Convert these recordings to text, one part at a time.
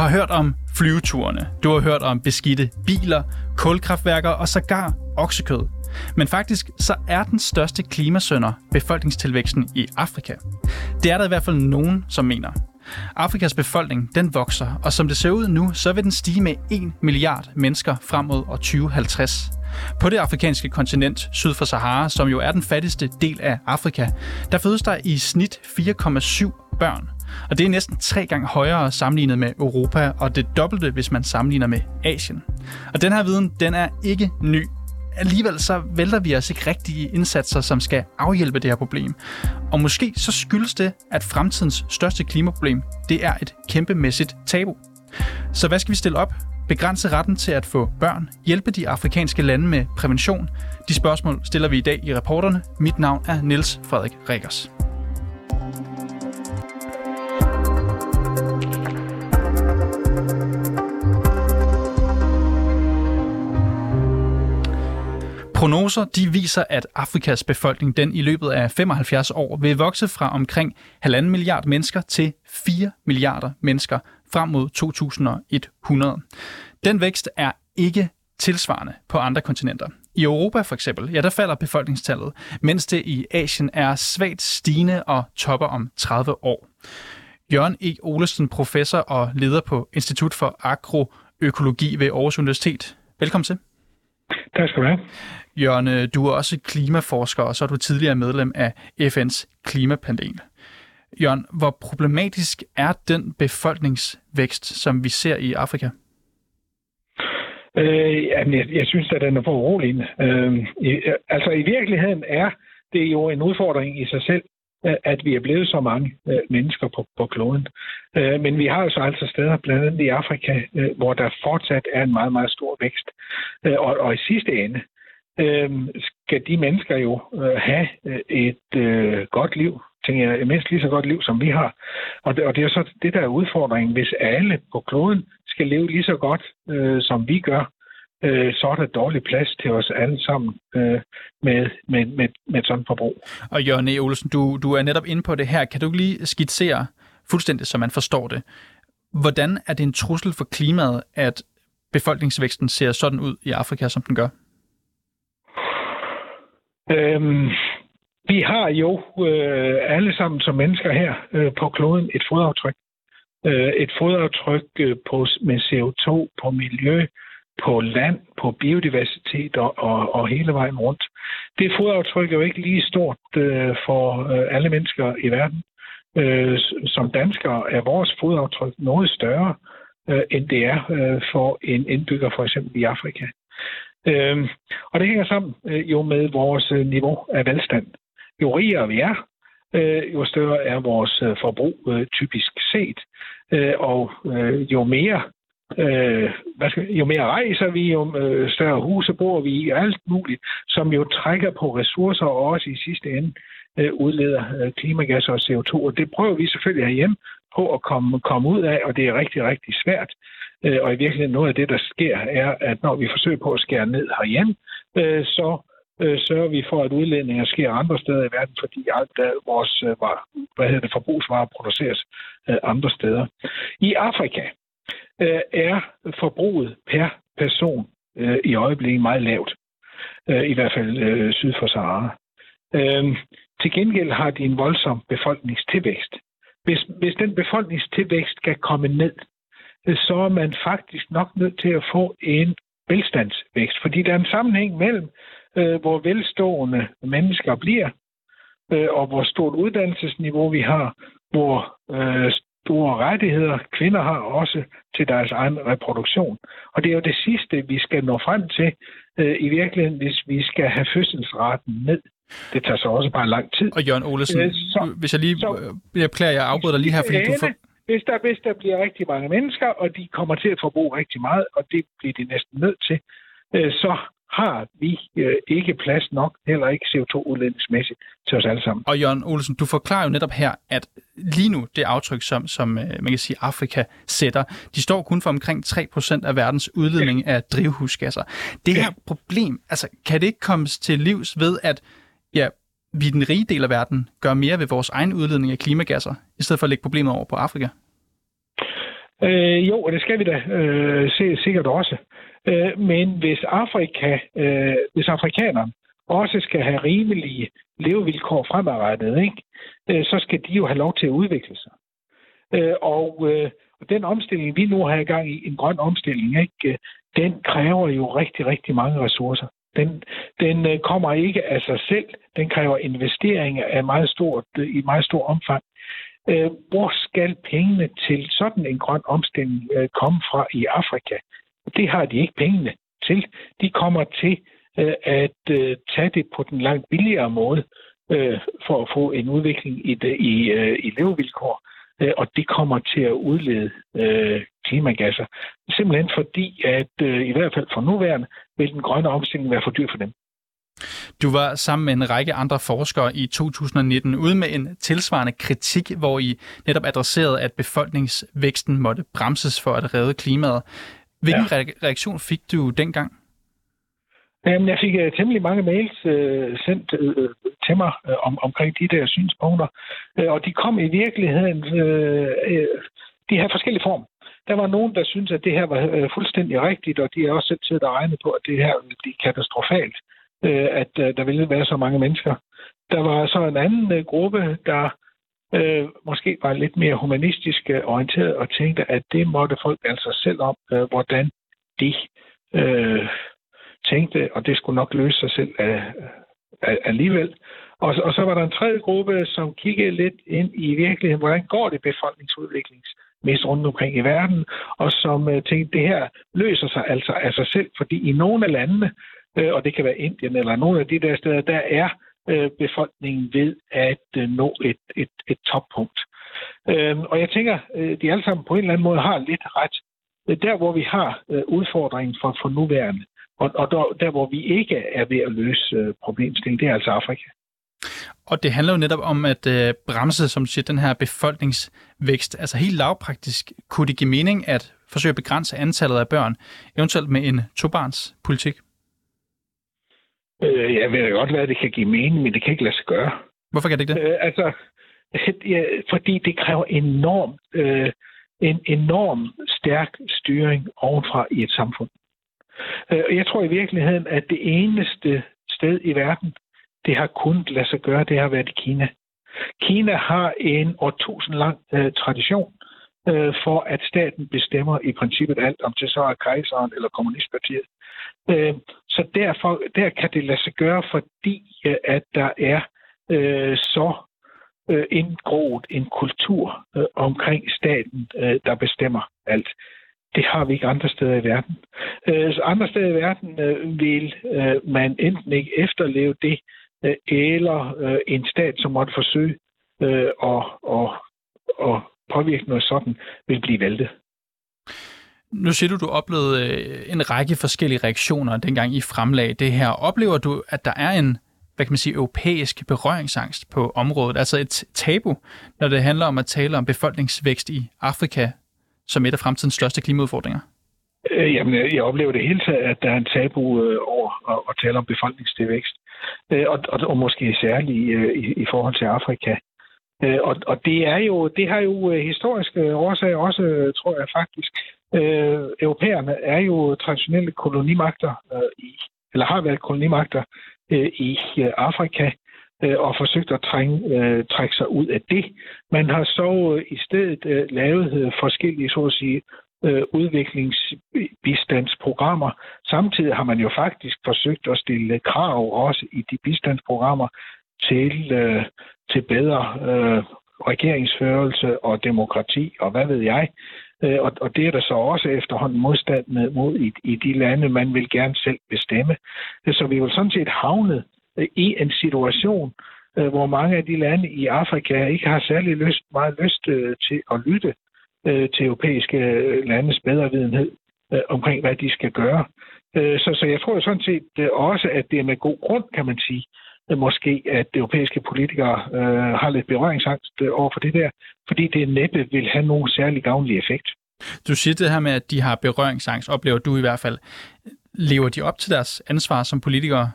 har hørt om flyveturene, du har hørt om beskidte biler, kulkraftværker og sågar oksekød. Men faktisk så er den største klimasønder befolkningstilvæksten i Afrika. Det er der i hvert fald nogen, som mener. Afrikas befolkning den vokser, og som det ser ud nu, så vil den stige med 1 milliard mennesker frem mod år 2050. På det afrikanske kontinent syd for Sahara, som jo er den fattigste del af Afrika, der fødes der i snit 4,7 børn. Og det er næsten tre gange højere sammenlignet med Europa, og det dobbelte, hvis man sammenligner med Asien. Og den her viden, den er ikke ny alligevel så vælter vi os ikke rigtige indsatser, som skal afhjælpe det her problem. Og måske så skyldes det, at fremtidens største klimaproblem, det er et kæmpemæssigt tabu. Så hvad skal vi stille op? Begrænse retten til at få børn? Hjælpe de afrikanske lande med prævention? De spørgsmål stiller vi i dag i reporterne. Mit navn er Niels Frederik Rikkers. Prognoser de viser, at Afrikas befolkning den i løbet af 75 år vil vokse fra omkring 1,5 milliard mennesker til 4 milliarder mennesker frem mod 2100. Den vækst er ikke tilsvarende på andre kontinenter. I Europa for eksempel, ja, der falder befolkningstallet, mens det i Asien er svagt stigende og topper om 30 år. Jørgen E. Olesen, professor og leder på Institut for Agroøkologi ved Aarhus Universitet. Velkommen til. Tak skal du have. Jørgen, du er også klimaforsker, og så er du tidligere medlem af FN's klimapanel. Jørgen, hvor problematisk er den befolkningsvækst, som vi ser i Afrika? Øh, jamen, jeg, jeg synes, at den er for urolig. Øh, i, altså i virkeligheden er det jo en udfordring i sig selv, øh, at vi er blevet så mange øh, mennesker på, på kloden. Øh, men vi har jo så altså steder, blandt andet i Afrika, øh, hvor der fortsat er en meget, meget stor vækst. Øh, og, og i sidste ende, øh, skal de mennesker jo øh, have øh, et øh, godt liv, tænker jeg, mindst lige så godt liv, som vi har. Og det, og det er så det, der er udfordringen. Hvis alle på kloden skal leve lige så godt, øh, som vi gør, øh, så er der dårlig plads til os alle sammen øh, med, med, med, med sådan forbrug. Og Jørgen E. Olsen, du, du er netop inde på det her. Kan du lige skitsere fuldstændig, så man forstår det? Hvordan er det en trussel for klimaet, at befolkningsvæksten ser sådan ud i Afrika, som den gør? Øhm, vi har jo øh, alle sammen som mennesker her øh, på kloden et fodaftryk. Øh, et fodaftryk øh, på, med CO2, på miljø, på land, på biodiversitet og, og, og hele vejen rundt. Det fodaftryk er jo ikke lige stort øh, for øh, alle mennesker i verden. Øh, som danskere er vores fodaftryk noget større, øh, end det er øh, for en indbygger for eksempel i Afrika. Øh, og det hænger sammen øh, jo med vores øh, niveau af velstand. Jo rigere vi er, øh, jo større er vores øh, forbrug øh, typisk set. Øh, og øh, jo mere øh, hvad skal, jo mere rejser vi, jo øh, større huse bor vi i, alt muligt, som jo trækker på ressourcer og også i sidste ende øh, udleder øh, klimagasser og CO2. Og det prøver vi selvfølgelig herhjemme på at komme, komme ud af, og det er rigtig, rigtig svært. Øh, og i virkeligheden noget af det, der sker, er, at når vi forsøger på at skære ned herhjemme, øh, så øh, sørger vi for, at udledninger sker andre steder i verden, fordi alt der vores øh, hvad hedder det, forbrugsvarer produceres øh, andre steder. I Afrika øh, er forbruget per person øh, i øjeblikket meget lavt. Øh, I hvert fald øh, syd for Sahara. Øh, til gengæld har de en voldsom befolkningstilvækst. Hvis, hvis den befolkningstilvækst skal komme ned, så er man faktisk nok nødt til at få en velstandsvækst, fordi der er en sammenhæng mellem, øh, hvor velstående mennesker bliver, øh, og hvor stort uddannelsesniveau vi har, hvor øh, store rettigheder kvinder har også til deres egen reproduktion. Og det er jo det sidste, vi skal nå frem til øh, i virkeligheden, hvis vi skal have fødselsraten ned. Det tager så også bare lang tid. Og Jørgen Olesen, øh, så, hvis jeg lige... Så, jeg beklager, jeg afbryder dig lige her, fordi du får... Hvis der, hvis der bliver rigtig mange mennesker, og de kommer til at forbruge rigtig meget, og det bliver de næsten nødt til, øh, så har vi øh, ikke plads nok, heller ikke CO2-udledningsmæssigt, til os alle sammen. Og Jørgen Olsen, du forklarer jo netop her, at lige nu det aftryk, som, som øh, man kan sige, Afrika sætter, de står kun for omkring 3% af verdens udledning ja. af drivhusgasser. Det her ja. problem, altså kan det ikke komme til livs ved, at ja, vi i den rige del af verden gør mere ved vores egen udledning af klimagasser, i stedet for at lægge problemet over på Afrika? Øh, jo, og det skal vi da øh, se, sikkert også. Øh, men hvis Afrika, øh, hvis afrikanerne også skal have rimelige levevilkår fremadrettet, ikke? Øh, så skal de jo have lov til at udvikle sig. Øh, og øh, den omstilling, vi nu har i gang i, en grøn omstilling, ikke? Øh, den kræver jo rigtig, rigtig mange ressourcer. Den, den øh, kommer ikke af sig selv. Den kræver investeringer af meget stort, øh, i meget stor omfang. Øh, hvor skal pengene til sådan en grøn omstilling øh, komme fra i Afrika? Det har de ikke pengene til. De kommer til øh, at tage det på den langt billigere måde for at få en udvikling i, det, i, i levevilkår øh, og det kommer til at udlede øh, klimagasser. Simpelthen fordi, at øh, i hvert fald for nuværende, vil den grønne omstilling være for dyr for dem. Du var sammen med en række andre forskere i 2019 ude med en tilsvarende kritik, hvor I netop adresserede, at befolkningsvæksten måtte bremses for at redde klimaet. Hvilken ja. reaktion fik du dengang? Jamen, jeg fik uh, temmelig mange mails uh, sendt uh, til mig uh, om, omkring de der synspunkter, uh, og de kom i virkeligheden, uh, uh, de har forskellige form. Der var nogen, der syntes, at det her var uh, fuldstændig rigtigt, og de har også selv siddet og regnet på, at det her ville blive katastrofalt, uh, Øh, at øh, der ville være så mange mennesker. Der var så en anden øh, gruppe, der øh, måske var lidt mere humanistisk øh, orienteret og tænkte, at det måtte folk altså selv om, øh, hvordan de øh, tænkte, og det skulle nok løse sig selv øh, af, af, alligevel. Og, og så var der en tredje gruppe, som kiggede lidt ind i virkeligheden, hvordan går det befolkningsudviklingsmæssigt rundt omkring i verden, og som øh, tænkte, det her løser sig altså af sig selv, fordi i nogle af landene, øh, og det kan være Indien eller nogle af de der steder, der er øh, befolkningen ved at øh, nå et, et, et toppunkt. Øh, og jeg tænker, øh, de alle sammen på en eller anden måde har lidt ret. Øh, der, hvor vi har øh, udfordringen for, for nuværende, og, og der, der, hvor vi ikke er ved at løse øh, problemstillingen, det er altså Afrika. Og det handler jo netop om at øh, bremse, som du siger, den her befolkningsvækst. Altså helt lavpraktisk, kunne det give mening at forsøge at begrænse antallet af børn, eventuelt med en tobarnspolitik? politik? Øh, jeg ved godt, hvad det kan give mening, men det kan ikke lade sig gøre. Hvorfor kan det ikke det? Øh, altså, ja, fordi det kræver enorm, øh, en enorm stærk styring ovenfra i et samfund. Øh, jeg tror i virkeligheden, at det eneste sted i verden, det har kun lade sig gøre, det har været i Kina. Kina har en årtusind lang øh, tradition øh, for, at staten bestemmer i princippet alt, om det så er kejseren eller kommunistpartiet. Øh, så derfor der kan det lade sig gøre, fordi øh, at der er øh, så øh, indgroet en kultur øh, omkring staten, øh, der bestemmer alt. Det har vi ikke andre steder i verden. Øh, så andre steder i verden øh, vil øh, man enten ikke efterleve det, øh, eller øh, en stat, som måtte forsøge øh, at, at, at påvirke noget sådan, vil blive væltet. Nu siger du, du oplevede en række forskellige reaktioner, dengang I fremlagde det her. Oplever du, at der er en hvad kan man sige, europæisk berøringsangst på området, altså et tabu, når det handler om at tale om befolkningsvækst i Afrika, som et af fremtidens største klimaudfordringer? Øh, jamen, jeg oplever det hele taget, at der er en tabu øh, over at, at tale om befolkningstilvækst. Øh, og, og, og måske særligt i, i forhold til Afrika. Øh, og, og det er jo, det har jo øh, historiske årsager også, øh, tror jeg faktisk. Øh, europæerne er jo traditionelle kolonimagter øh, i, eller har været kolonimagter øh, i Afrika øh, og forsøgt at trænge, øh, trække sig ud af det. Man har så øh, i stedet øh, lavet øh, forskellige, så at sige, øh, udviklingsbistandsprogrammer. Samtidig har man jo faktisk forsøgt at stille krav også i de bistandsprogrammer til, øh, til bedre øh, regeringsførelse og demokrati, og hvad ved jeg. Øh, og, og det er der så også efterhånden modstand mod i, i de lande, man vil gerne selv bestemme. Øh, så vi er jo sådan set havnet øh, i en situation, øh, hvor mange af de lande i Afrika ikke har særlig lyst, meget lyst øh, til at lytte øh, til europæiske øh, landes bedre videnhed omkring, hvad de skal gøre. Så, så jeg tror sådan set også, at det er med god grund, kan man sige, måske, at europæiske politikere øh, har lidt berøringsangst over for det der, fordi det næppe vil have nogen særlig gavnlig effekt. Du siger det her med, at de har berøringsangst, oplever du i hvert fald. Lever de op til deres ansvar som politikere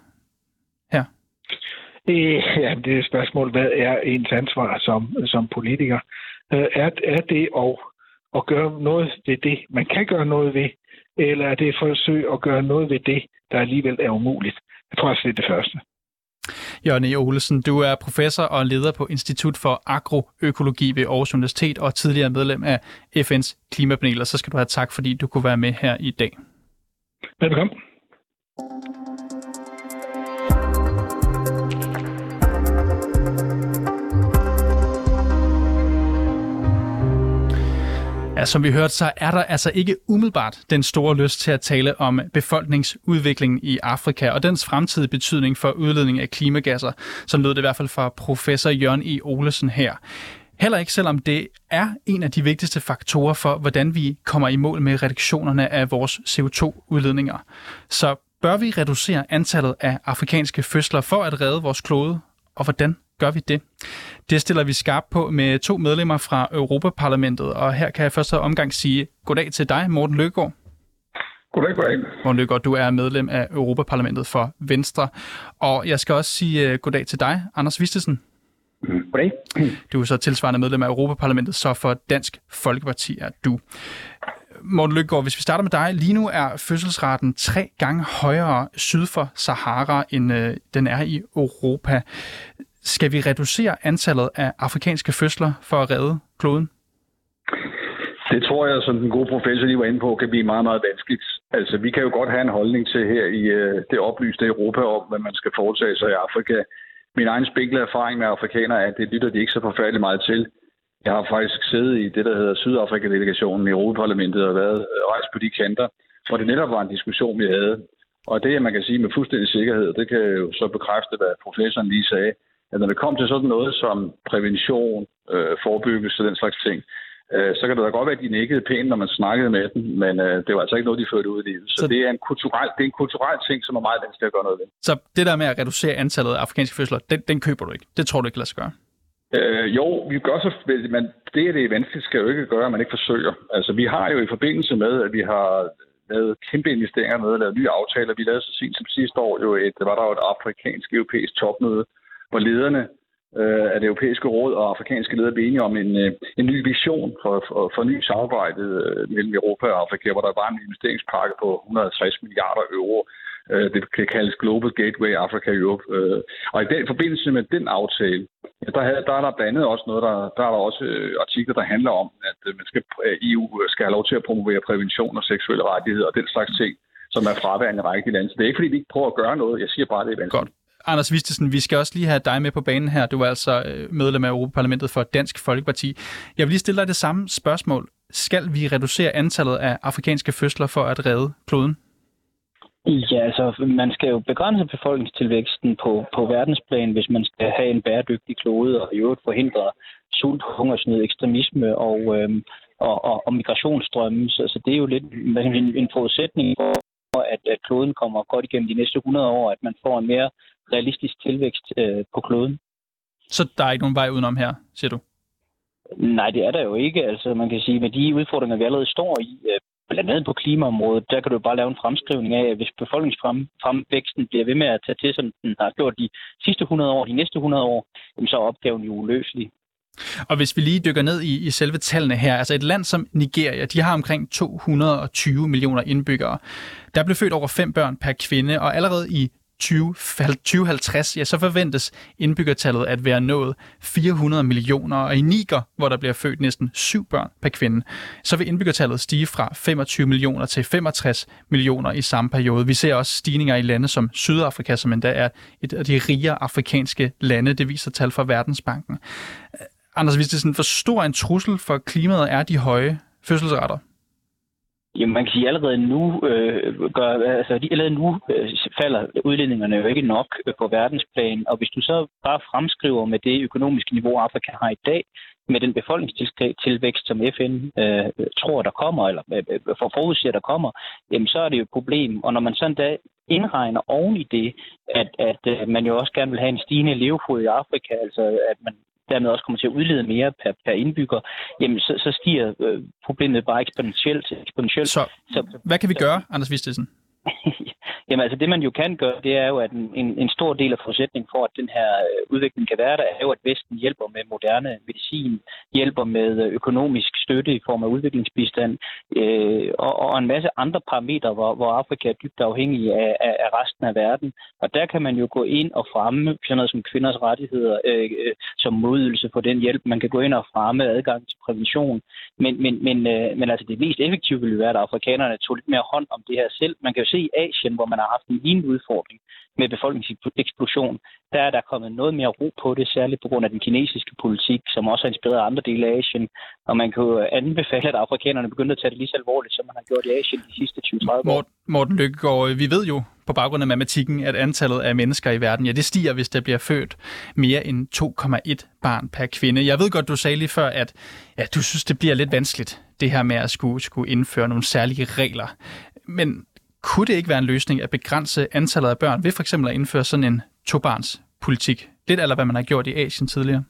her? Øh, ja, det er et spørgsmål, hvad er ens ansvar som, som politiker? Øh, er, er det at, at gøre noget ved det, man kan gøre noget ved, eller er det et forsøg at gøre noget ved det, der alligevel er umuligt? Jeg tror også, det er det første. Jørgen E. Olesen, du er professor og leder på Institut for Agroøkologi ved Aarhus Universitet og tidligere medlem af FN's klimapanel, og så skal du have tak, fordi du kunne være med her i dag. Velkommen. Ja, som vi hørte, så er der altså ikke umiddelbart den store lyst til at tale om befolkningsudviklingen i Afrika og dens fremtidige betydning for udledning af klimagasser, som lød det i hvert fald fra professor Jørgen E. Olesen her. Heller ikke selvom det er en af de vigtigste faktorer for, hvordan vi kommer i mål med reduktionerne af vores CO2-udledninger. Så bør vi reducere antallet af afrikanske fødsler for at redde vores klode, og hvordan gør vi det? Det stiller vi skarpt på med to medlemmer fra Europaparlamentet, og her kan jeg først omgang sige goddag til dig, Morten Løkkegaard. Goddag, goddag. Morten Løkkegaard, du er medlem af Europaparlamentet for Venstre, og jeg skal også sige uh, goddag til dig, Anders Vistesen. Goddag. Du er så tilsvarende medlem af Europaparlamentet, så for Dansk Folkeparti er du. Morten Lykkegaard, hvis vi starter med dig. Lige nu er fødselsraten tre gange højere syd for Sahara, end øh, den er i Europa. Skal vi reducere antallet af afrikanske fødsler for at redde kloden? Det tror jeg, som den gode professor lige var inde på, kan blive meget, meget vanskeligt. Altså, vi kan jo godt have en holdning til her i øh, det oplyste Europa om, hvad man skal foretage sig i Afrika. Min egen spinkle erfaring med afrikanere er, at det lytter de ikke så forfærdeligt meget til. Jeg har faktisk siddet i det, der hedder Sydafrika-delegationen i Europaparlamentet og været øh, rejst på de kanter, hvor det netop var en diskussion, vi havde. Og det, man kan sige med fuldstændig sikkerhed, det kan jo så bekræfte, hvad professoren lige sagde, at når det kom til sådan noget som prævention, øh, forebyggelse og den slags ting, øh, så kan det da godt være, at de nikkede pænt, når man snakkede med dem, men øh, det var altså ikke noget, de førte ud i livet. Så, så det, er en kulturel, det er en kulturel ting, som er meget vanskeligt at gøre noget ved. Så det der med at reducere antallet af afrikanske fødsler, den, den køber du ikke? Det tror du ikke lade sig gøre? Øh, jo, vi gør så, men det, det er vanskeligt, skal jo ikke gøre, at man ikke forsøger. Altså, vi har jo i forbindelse med, at vi har lavet kæmpe investeringer med at lave nye aftaler. Vi lavede så sent som sidste år jo et, var der jo et afrikansk europæisk topmøde, hvor lederne øh, af det europæiske råd og afrikanske ledere blev enige om en, øh, en ny vision for, for, for ny samarbejde øh, mellem Europa og Afrika, hvor der var en investeringspakke på 160 milliarder euro. Øh, det kan kaldes Global Gateway Africa Europe. Øh, og i den forbindelse med den aftale, ja, der, havde, der er der blandt andet også noget, der, der er der også øh, artikler, der handler om, at øh, man skal, øh, EU øh, skal have lov til at promovere prævention og seksuelle rettigheder og den slags ting, som er fraværende i landet. lande. Så det er ikke, fordi vi ikke prøver at gøre noget. Jeg siger bare, at det er vanskeligt. Godt. Anders Vistesen, vi skal også lige have dig med på banen her. Du er altså øh, medlem af Europaparlamentet for Dansk Folkeparti. Jeg vil lige stille dig det samme spørgsmål. Skal vi reducere antallet af afrikanske fødsler for at redde kloden? Ja, altså man skal jo begrænse befolkningstilvæksten på, på verdensplan, hvis man skal have en bæredygtig klode og i øvrigt forhindre sult, hungersnød, ekstremisme og, øhm, og, og, og migrationsstrømme. Så, så det er jo lidt en, en forudsætning for, at, at kloden kommer godt igennem de næste 100 år, at man får en mere realistisk tilvækst øh, på kloden. Så der er ikke nogen vej udenom her, siger du? Nej, det er der jo ikke. Altså, man kan sige, med de udfordringer, vi allerede står i, øh, blandt andet på klimaområdet, der kan du bare lave en fremskrivning af, at hvis befolkningsfremvæksten bliver ved med at tage til, som den har gjort de sidste 100 år, de næste 100 år, så er opgaven jo uløselig. Og hvis vi lige dykker ned i, i selve tallene her, altså et land som Nigeria, de har omkring 220 millioner indbyggere. Der blev født over fem børn per kvinde, og allerede i 2050, ja, så forventes indbyggertallet at være nået 400 millioner, og i Niger, hvor der bliver født næsten syv børn per kvinde, så vil indbyggertallet stige fra 25 millioner til 65 millioner i samme periode. Vi ser også stigninger i lande som Sydafrika, som endda er et af de rigere afrikanske lande, det viser tal fra Verdensbanken. Anders, hvis det er sådan for stor en trussel for klimaet, er de høje fødselsrater? Jamen, man kan sige, at allerede nu, øh, gør, altså, allerede nu øh, falder udledningerne jo ikke nok øh, på verdensplan, og hvis du så bare fremskriver med det økonomiske niveau, Afrika har i dag, med den befolkningstilvækst, som FN øh, tror, der kommer, eller øh, øh, for forudsiger, der kommer, jamen så er det jo et problem. Og når man sådan da indregner oven i det, at, at øh, man jo også gerne vil have en stigende levefod i Afrika, altså at man dermed også kommer til at udlede mere per, per indbygger, jamen så, så stiger øh, problemet bare eksponentielt. eksponentielt. Så, så hvad kan vi gøre, Anders Vistesen? Jamen altså det, man jo kan gøre, det er jo, at en, en, stor del af forudsætningen for, at den her øh, udvikling kan være der, er jo, at Vesten hjælper med moderne medicin, hjælper med øh, økonomisk støtte i form af udviklingsbistand, øh, og, og en masse andre parametre, hvor, hvor Afrika er dybt afhængig af, af, af resten af verden. Og der kan man jo gå ind og fremme sådan noget som kvinders rettigheder, øh, øh, som modydelse for den hjælp. Man kan gå ind og fremme adgang til prævention. Men, men, men, øh, men altså det mest effektive ville være, at afrikanerne tog lidt mere hånd om det her selv. Man kan jo se i Asien, hvor man har haft en lignende udfordring med befolkningseksplosion, der er der kommet noget mere ro på det, særligt på grund af den kinesiske politik, som også har inspireret andre dele af Asien. Og man kan jo anbefale, at afrikanerne begynder at tage det lige så alvorligt, som man har gjort i Asien de sidste 20-30 år. Morten Lykkegaard, øh, vi ved jo på baggrund af matematikken, at antallet af mennesker i verden, ja, det stiger, hvis der bliver født mere end 2,1 barn per kvinde. Jeg ved godt, du sagde lige før, at ja, du synes, det bliver lidt vanskeligt, det her med at skulle, skulle indføre nogle særlige regler. Men kunne det ikke være en løsning at begrænse antallet af børn ved for eksempel at indføre sådan en tobarns politik? Lidt eller hvad man har gjort i Asien tidligere.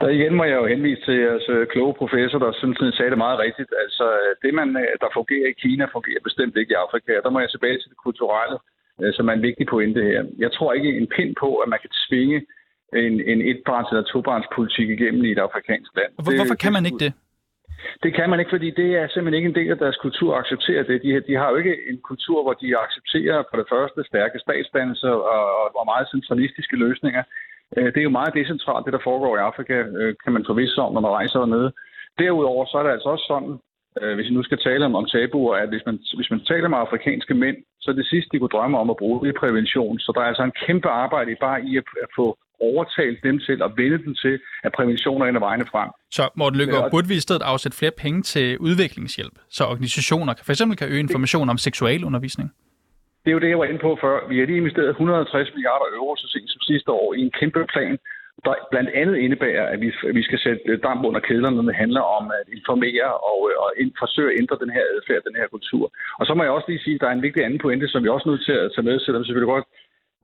Der igen må jeg jo henvise til jeres øh, kloge professor, der synes, sagde det meget rigtigt. Altså, det, man, øh, der fungerer i Kina, fungerer bestemt ikke i Afrika. Der må jeg tilbage til det kulturelle, øh, som er en vigtig pointe her. Jeg tror ikke en pind på, at man kan tvinge en, en etbarns- eller tobarns politik igennem i et afrikansk land. Hvor, hvorfor kan man ikke det? Det kan man ikke, fordi det er simpelthen ikke en del af deres kultur at acceptere det. De, de har jo ikke en kultur, hvor de accepterer for det første stærke statsdannelser og, og meget centralistiske løsninger. Øh, det er jo meget decentralt, det der foregår i Afrika, øh, kan man forvisse om, når man rejser dernede. Derudover så er det altså også sådan, øh, hvis vi nu skal tale om, om tabuer, at hvis man, hvis man taler med afrikanske mænd, så er det sidste, de kunne drømme om at bruge, det prævention. Så der er altså en kæmpe arbejde bare i at, at få overtalt dem til og vende dem til, at prævention er en af vejene frem. Så Morten Lykke, ja, burde vi i stedet afsætte flere penge til udviklingshjælp, så organisationer for eksempel kan øge information om seksualundervisning? Det er jo det, jeg var inde på før. Vi har lige investeret 150 milliarder euro så sent som sidste år i en kæmpe plan, der blandt andet indebærer, at vi, at vi skal sætte damp under kæderne, når det handler om at informere og, og forsøge at ændre den her adfærd, den her kultur. Og så må jeg også lige sige, at der er en vigtig anden pointe, som vi også er nødt til at tage med, selvom vi selvfølgelig godt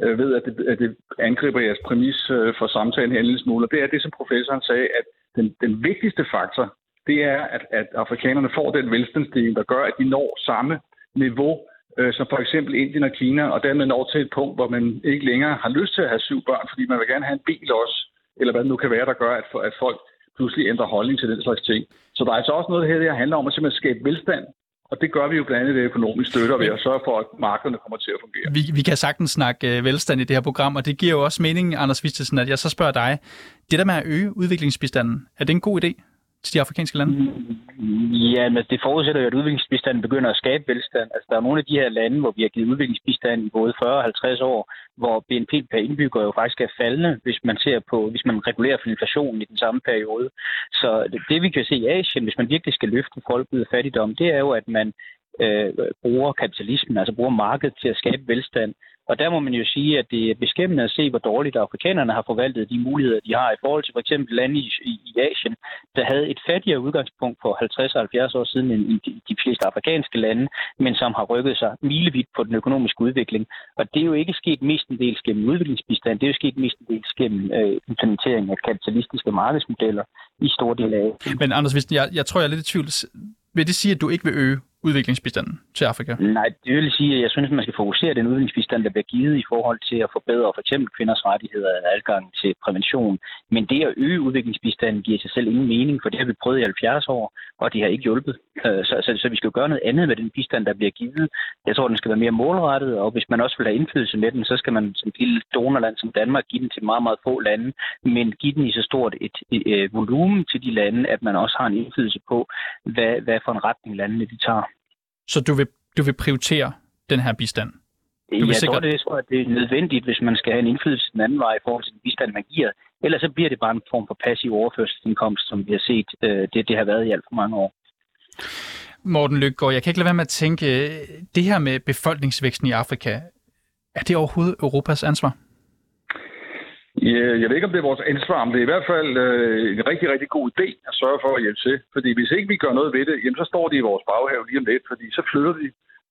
øh, ved, at det, at det angriber jeres præmis øh, for samtalen her en lille smule. Og det er det, som professoren sagde, at den, den vigtigste faktor, det er, at, at afrikanerne får den velstandsstigning, der gør, at de når samme niveau øh, som for eksempel Indien og Kina, og dermed når til et punkt, hvor man ikke længere har lyst til at have syv børn, fordi man vil gerne have en bil også, eller hvad det nu kan være, der gør, at, at folk pludselig ændrer holdning til den slags ting. Så der er altså også noget her, der handler om at simpelthen skabe velstand og det gør vi jo blandt andet ved økonomisk støtte, og ved at sørge for, at markederne kommer til at fungere. Vi, vi kan sagtens snakke uh, velstand i det her program, og det giver jo også mening, Anders Vistesen, at jeg så spørger dig. Det der med at øge udviklingsbistanden, er det en god idé? Til de afrikanske lande? Ja, men det forudsætter jo, at udviklingsbistanden begynder at skabe velstand. Altså, der er nogle af de her lande, hvor vi har givet udviklingsbistand i både 40 og 50 år, hvor BNP per indbygger jo faktisk er faldende, hvis man ser på, hvis man regulerer for inflationen i den samme periode. Så det, det vi kan se i Asien, hvis man virkelig skal løfte folk ud af fattigdom, det er jo, at man øh, bruger kapitalismen, altså bruger markedet til at skabe velstand. Og der må man jo sige, at det er beskæmmende at se, hvor dårligt afrikanerne har forvaltet de muligheder, de har i forhold til for eksempel lande i, i, i Asien, der havde et fattigere udgangspunkt for 50 70 år siden end i de, de fleste afrikanske lande, men som har rykket sig milevidt på den økonomiske udvikling. Og det er jo ikke sket mestendels gennem udviklingsbistand, det er jo sket mestendels gennem øh, implementering af kapitalistiske markedsmodeller i store dele af Men Anders Visten, jeg, jeg tror, jeg er lidt i tvivl. Vil det sige, at du ikke vil øge udviklingsbistanden til Afrika? Nej, det vil sige, at jeg synes, at man skal fokusere den udviklingsbistand, der bliver givet i forhold til at forbedre for eksempel kvinders rettigheder og adgang til prævention. Men det at øge udviklingsbistanden giver sig selv ingen mening, for det har vi prøvet i 70 år, og det har ikke hjulpet. Øh, så, så, så vi skal jo gøre noget andet med den bistand, der bliver givet. Jeg tror, den skal være mere målrettet, og hvis man også vil have indflydelse med den, så skal man som et lille donorland som Danmark give den til meget, meget få lande, men give den i så stort et, et, et volumen til de lande, at man også har en indflydelse på, hvad, hvad for en retning landene de tager. Så du vil, du vil prioritere den her bistand? Du jeg sikre... tror, det er, at det er nødvendigt, hvis man skal have en indflydelse den anden vej i forhold til den bistand, man giver. Ellers så bliver det bare en form for passiv overførselsindkomst, som vi har set, øh, det, det har været i alt for mange år. Morten Lykgaard, jeg kan ikke lade være med at tænke, det her med befolkningsvæksten i Afrika, er det overhovedet Europas ansvar? Øh, jeg ved ikke, om det er vores ansvar, men det er i hvert fald øh, en rigtig, rigtig god idé at sørge for at hjælpe til. Fordi hvis ikke vi gør noget ved det, jamen, så står de i vores baghave lige om lidt, fordi så flytter de.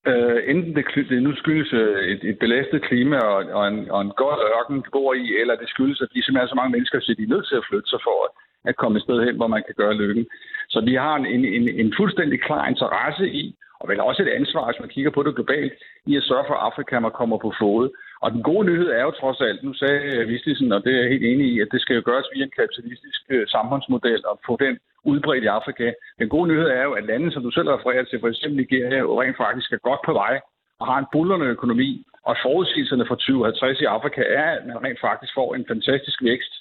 Øh, enten det, det nu skyldes øh, et, et belastet klima og, og, en, og en god ørken, de bor i, eller det skyldes, at de simpelthen er så mange mennesker, så de er nødt til at flytte sig for at, at komme et sted hen, hvor man kan gøre lykken. Så vi har en, en, en, en fuldstændig klar interesse i og vel også et ansvar, hvis man kigger på det globalt, i at sørge for, at Afrika man kommer på fod. Og den gode nyhed er jo trods alt, nu sagde øh, Vistisen, og det er jeg helt enig i, at det skal jo gøres via en kapitalistisk øh, samfundsmodel og få den udbredt i Afrika. Den gode nyhed er jo, at lande, som du selv refererer til, f.eks. Nigeria, jo rent faktisk er godt på vej og har en bullerne økonomi. Og forudsigelserne for 2050 i Afrika er, at man rent faktisk får en fantastisk vækst.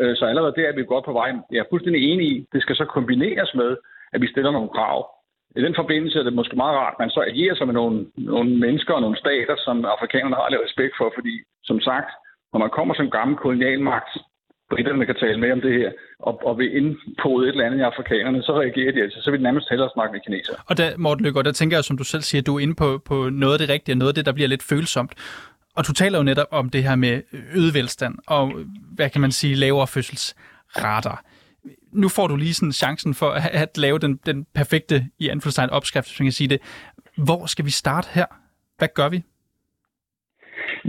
Øh, så allerede der er vi godt på vej. Jeg er fuldstændig enig i, det skal så kombineres med, at vi stiller nogle krav. I den forbindelse er det måske meget rart, at man så agerer sig med nogle, nogle mennesker og nogle stater, som afrikanerne har lidt respekt for, fordi som sagt, når man kommer som gammel kolonialmagt, britterne kan tale med om det her, og, og vil indpode et eller andet i afrikanerne, så reagerer de altså. Så vil de nærmest hellere snakke med kineser. Og der, Morten Løkker, der tænker jeg, som du selv siger, du er inde på, på noget af det rigtige, noget af det, der bliver lidt følsomt. Og du taler jo netop om det her med øget velstand, og hvad kan man sige, lavere fødselsrater nu får du lige sådan chancen for at, at lave den, den perfekte, i anførselstegn, opskrift, hvis man kan sige det. Hvor skal vi starte her? Hvad gør vi?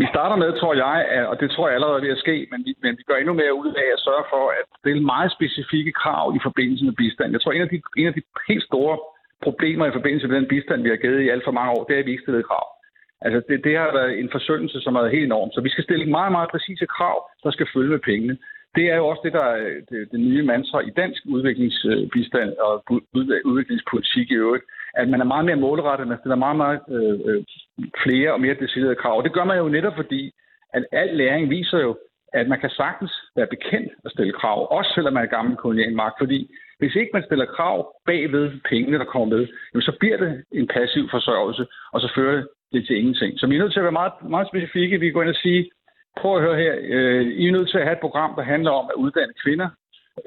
Vi starter med, tror jeg, og det tror jeg allerede er ved at ske, men vi, men vi gør endnu mere ud af at sørge for at stille meget specifikke krav i forbindelse med bistand. Jeg tror, en af de, en af de helt store problemer i forbindelse med den bistand, vi har givet i alt for mange år, det er, at vi ikke stillet krav. Altså, det, det har været en forsøgelse, som har været helt enorm. Så vi skal stille meget, meget præcise krav, der skal følge med pengene det er jo også det, der er øh, det, det nye mantra i dansk udviklingsbistand og udviklingspolitik i øvrigt, at man er meget mere målrettet, man stiller meget, meget øh, øh, flere og mere deciderede krav. Og det gør man jo netop fordi, at al læring viser jo, at man kan sagtens være bekendt at stille krav, også selvom man er gammel kolonialmagt, fordi hvis ikke man stiller krav bagved pengene, der kommer med, jamen så bliver det en passiv forsørgelse, og så fører det til ingenting. Så vi er nødt til at være meget, meget specifikke. Vi går ind og sige, prøv at høre her. Øh, I er nødt til at have et program, der handler om at uddanne kvinder.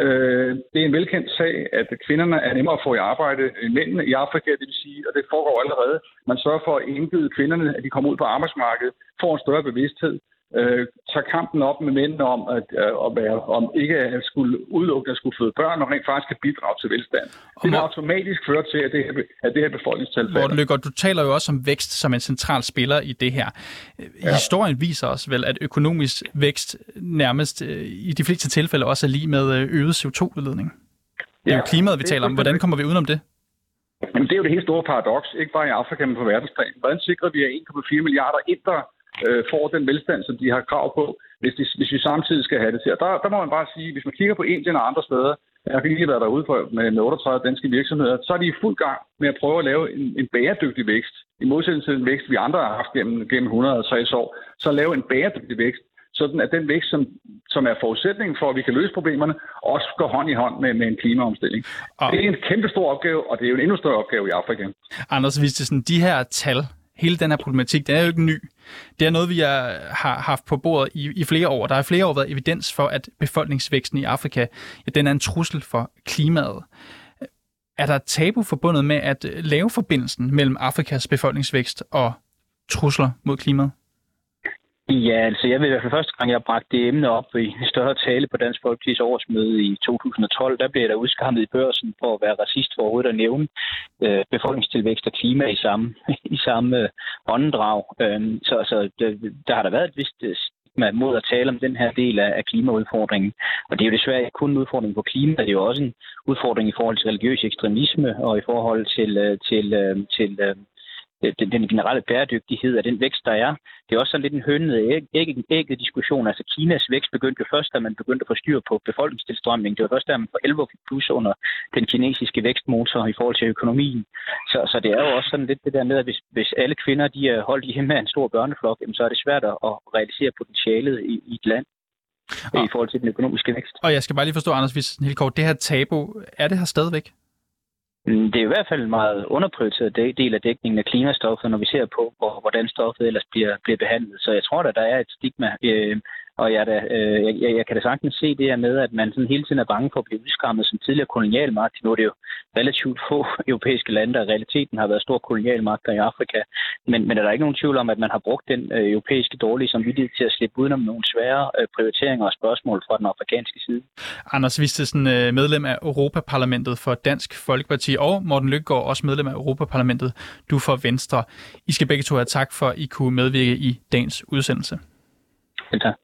Øh, det er en velkendt sag, at kvinderne er nemmere at få i arbejde end mændene i Afrika, det vil sige, og det foregår allerede. Man sørger for at indbyde kvinderne, at de kommer ud på arbejdsmarkedet, får en større bevidsthed, øh, tager kampen op med mændene om at, øh, at være, om ikke at skulle udelukke at skulle føde børn, og rent faktisk kan bidrage til velstand. Det vil automatisk føre til, at det her, at det her befolkningstal falder. Morten Lykker, du taler jo også om vækst som en central spiller i det her. Ja. Historien viser os vel, at økonomisk vækst nærmest øh, i de fleste tilfælde også er lige med øh, øget CO2-udledning. Det er ja, jo klimaet, vi taler om. Hvordan kommer vi udenom det? Jamen, det er jo det helt store paradoks, ikke bare i Afrika, men på verdensplan. Hvordan sikrer vi, at 1,4 milliarder indre øh, får den velstand, som de har krav på, hvis, de, hvis vi samtidig skal have det til. Og der, der må man bare sige, hvis man kigger på Indien og andre steder, jeg har lige været derude for, med, med 38 danske virksomheder, så er de i fuld gang med at prøve at lave en, en bæredygtig vækst. I modsætning til den vækst, vi andre har haft gennem, gennem 160 år, så lave en bæredygtig vækst, sådan at den vækst, som, som er forudsætningen for, at vi kan løse problemerne, også går hånd i hånd med, med en klimaomstilling. Og... Det er en kæmpe stor opgave, og det er jo en endnu større opgave i Afrika. Anders sådan, de her tal, hele den her problematik, den er jo ikke ny. Det er noget, vi har haft på bordet i, i flere år. Der har flere år været evidens for, at befolkningsvæksten i Afrika, ja, den er en trussel for klimaet. Er der et tabu forbundet med at øh, lave forbindelsen mellem Afrikas befolkningsvækst og trusler mod klimaet? Ja, altså jeg ved i hvert fald første gang, jeg bragte det emne op i en større tale på Dansk Folkeparti's årsmøde i 2012, der blev der udskammet i børsen for at være racist for overhovedet at nævne øh, befolkningstilvækst og klima i samme, i samme øh, åndedrag. Øh, så så der, der har der været et vist øh, mod at tale om den her del af, af klimaudfordringen. Og det er jo desværre ikke kun en udfordring på klima, det er jo også en udfordring i forhold til religiøs ekstremisme og i forhold til, øh, til, øh, til, til Øh, den, den generelle bæredygtighed af den vækst, der er. Det er også sådan lidt en hønnet ægget diskussion. Altså Kinas vækst begyndte jo først, da man begyndte at få styr på befolkningstilstrømning. Det var først, da man for 11 plus under den kinesiske vækstmotor i forhold til økonomien. Så, så det er jo også sådan lidt det der med, at hvis, hvis alle kvinder de er holdt hjemme af en stor børneflok, jamen, så er det svært at realisere potentialet i, i et land og, i forhold til den økonomiske vækst. Og jeg skal bare lige forstå, Anders, hvis helt kort, det her tabu, er det her stadigvæk? Mm, det er i hvert fald en meget underprioriteret del af dækningen af klimastoffet, når vi ser på, hvordan stoffet ellers bliver, bliver behandlet. Så jeg tror, at der er et stigma øh, og jeg, da, øh, jeg, jeg kan da sagtens se det her med, at man sådan hele tiden er bange for at blive udskammet som tidligere kolonialmagt. Nu er det jo relativt få europæiske lande, der i realiteten har været store kolonialmagter i Afrika. Men, men er der ikke nogen tvivl om, at man har brugt den øh, europæiske dårlige samvittighed til at slippe udenom nogle svære øh, prioriteringer og spørgsmål fra den afrikanske side? Anders Vistesen, øh, medlem af Europaparlamentet for Dansk Folkeparti, og Morten Lykkegaard, også medlem af Europaparlamentet, du for Venstre. I skal begge to have tak for, at I kunne medvirke i dagens udsendelse. tak.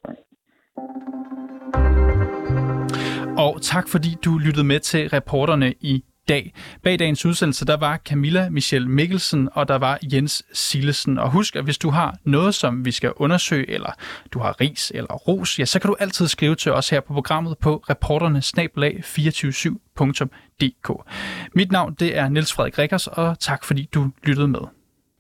Og tak fordi du lyttede med til reporterne i dag. Bag dagens udsendelse, der var Camilla Michelle Mikkelsen, og der var Jens Sillesen. Og husk, at hvis du har noget, som vi skal undersøge, eller du har ris eller ros, ja, så kan du altid skrive til os her på programmet på reporterne 247dk Mit navn det er Niels Frederik Rikkers, og tak fordi du lyttede med.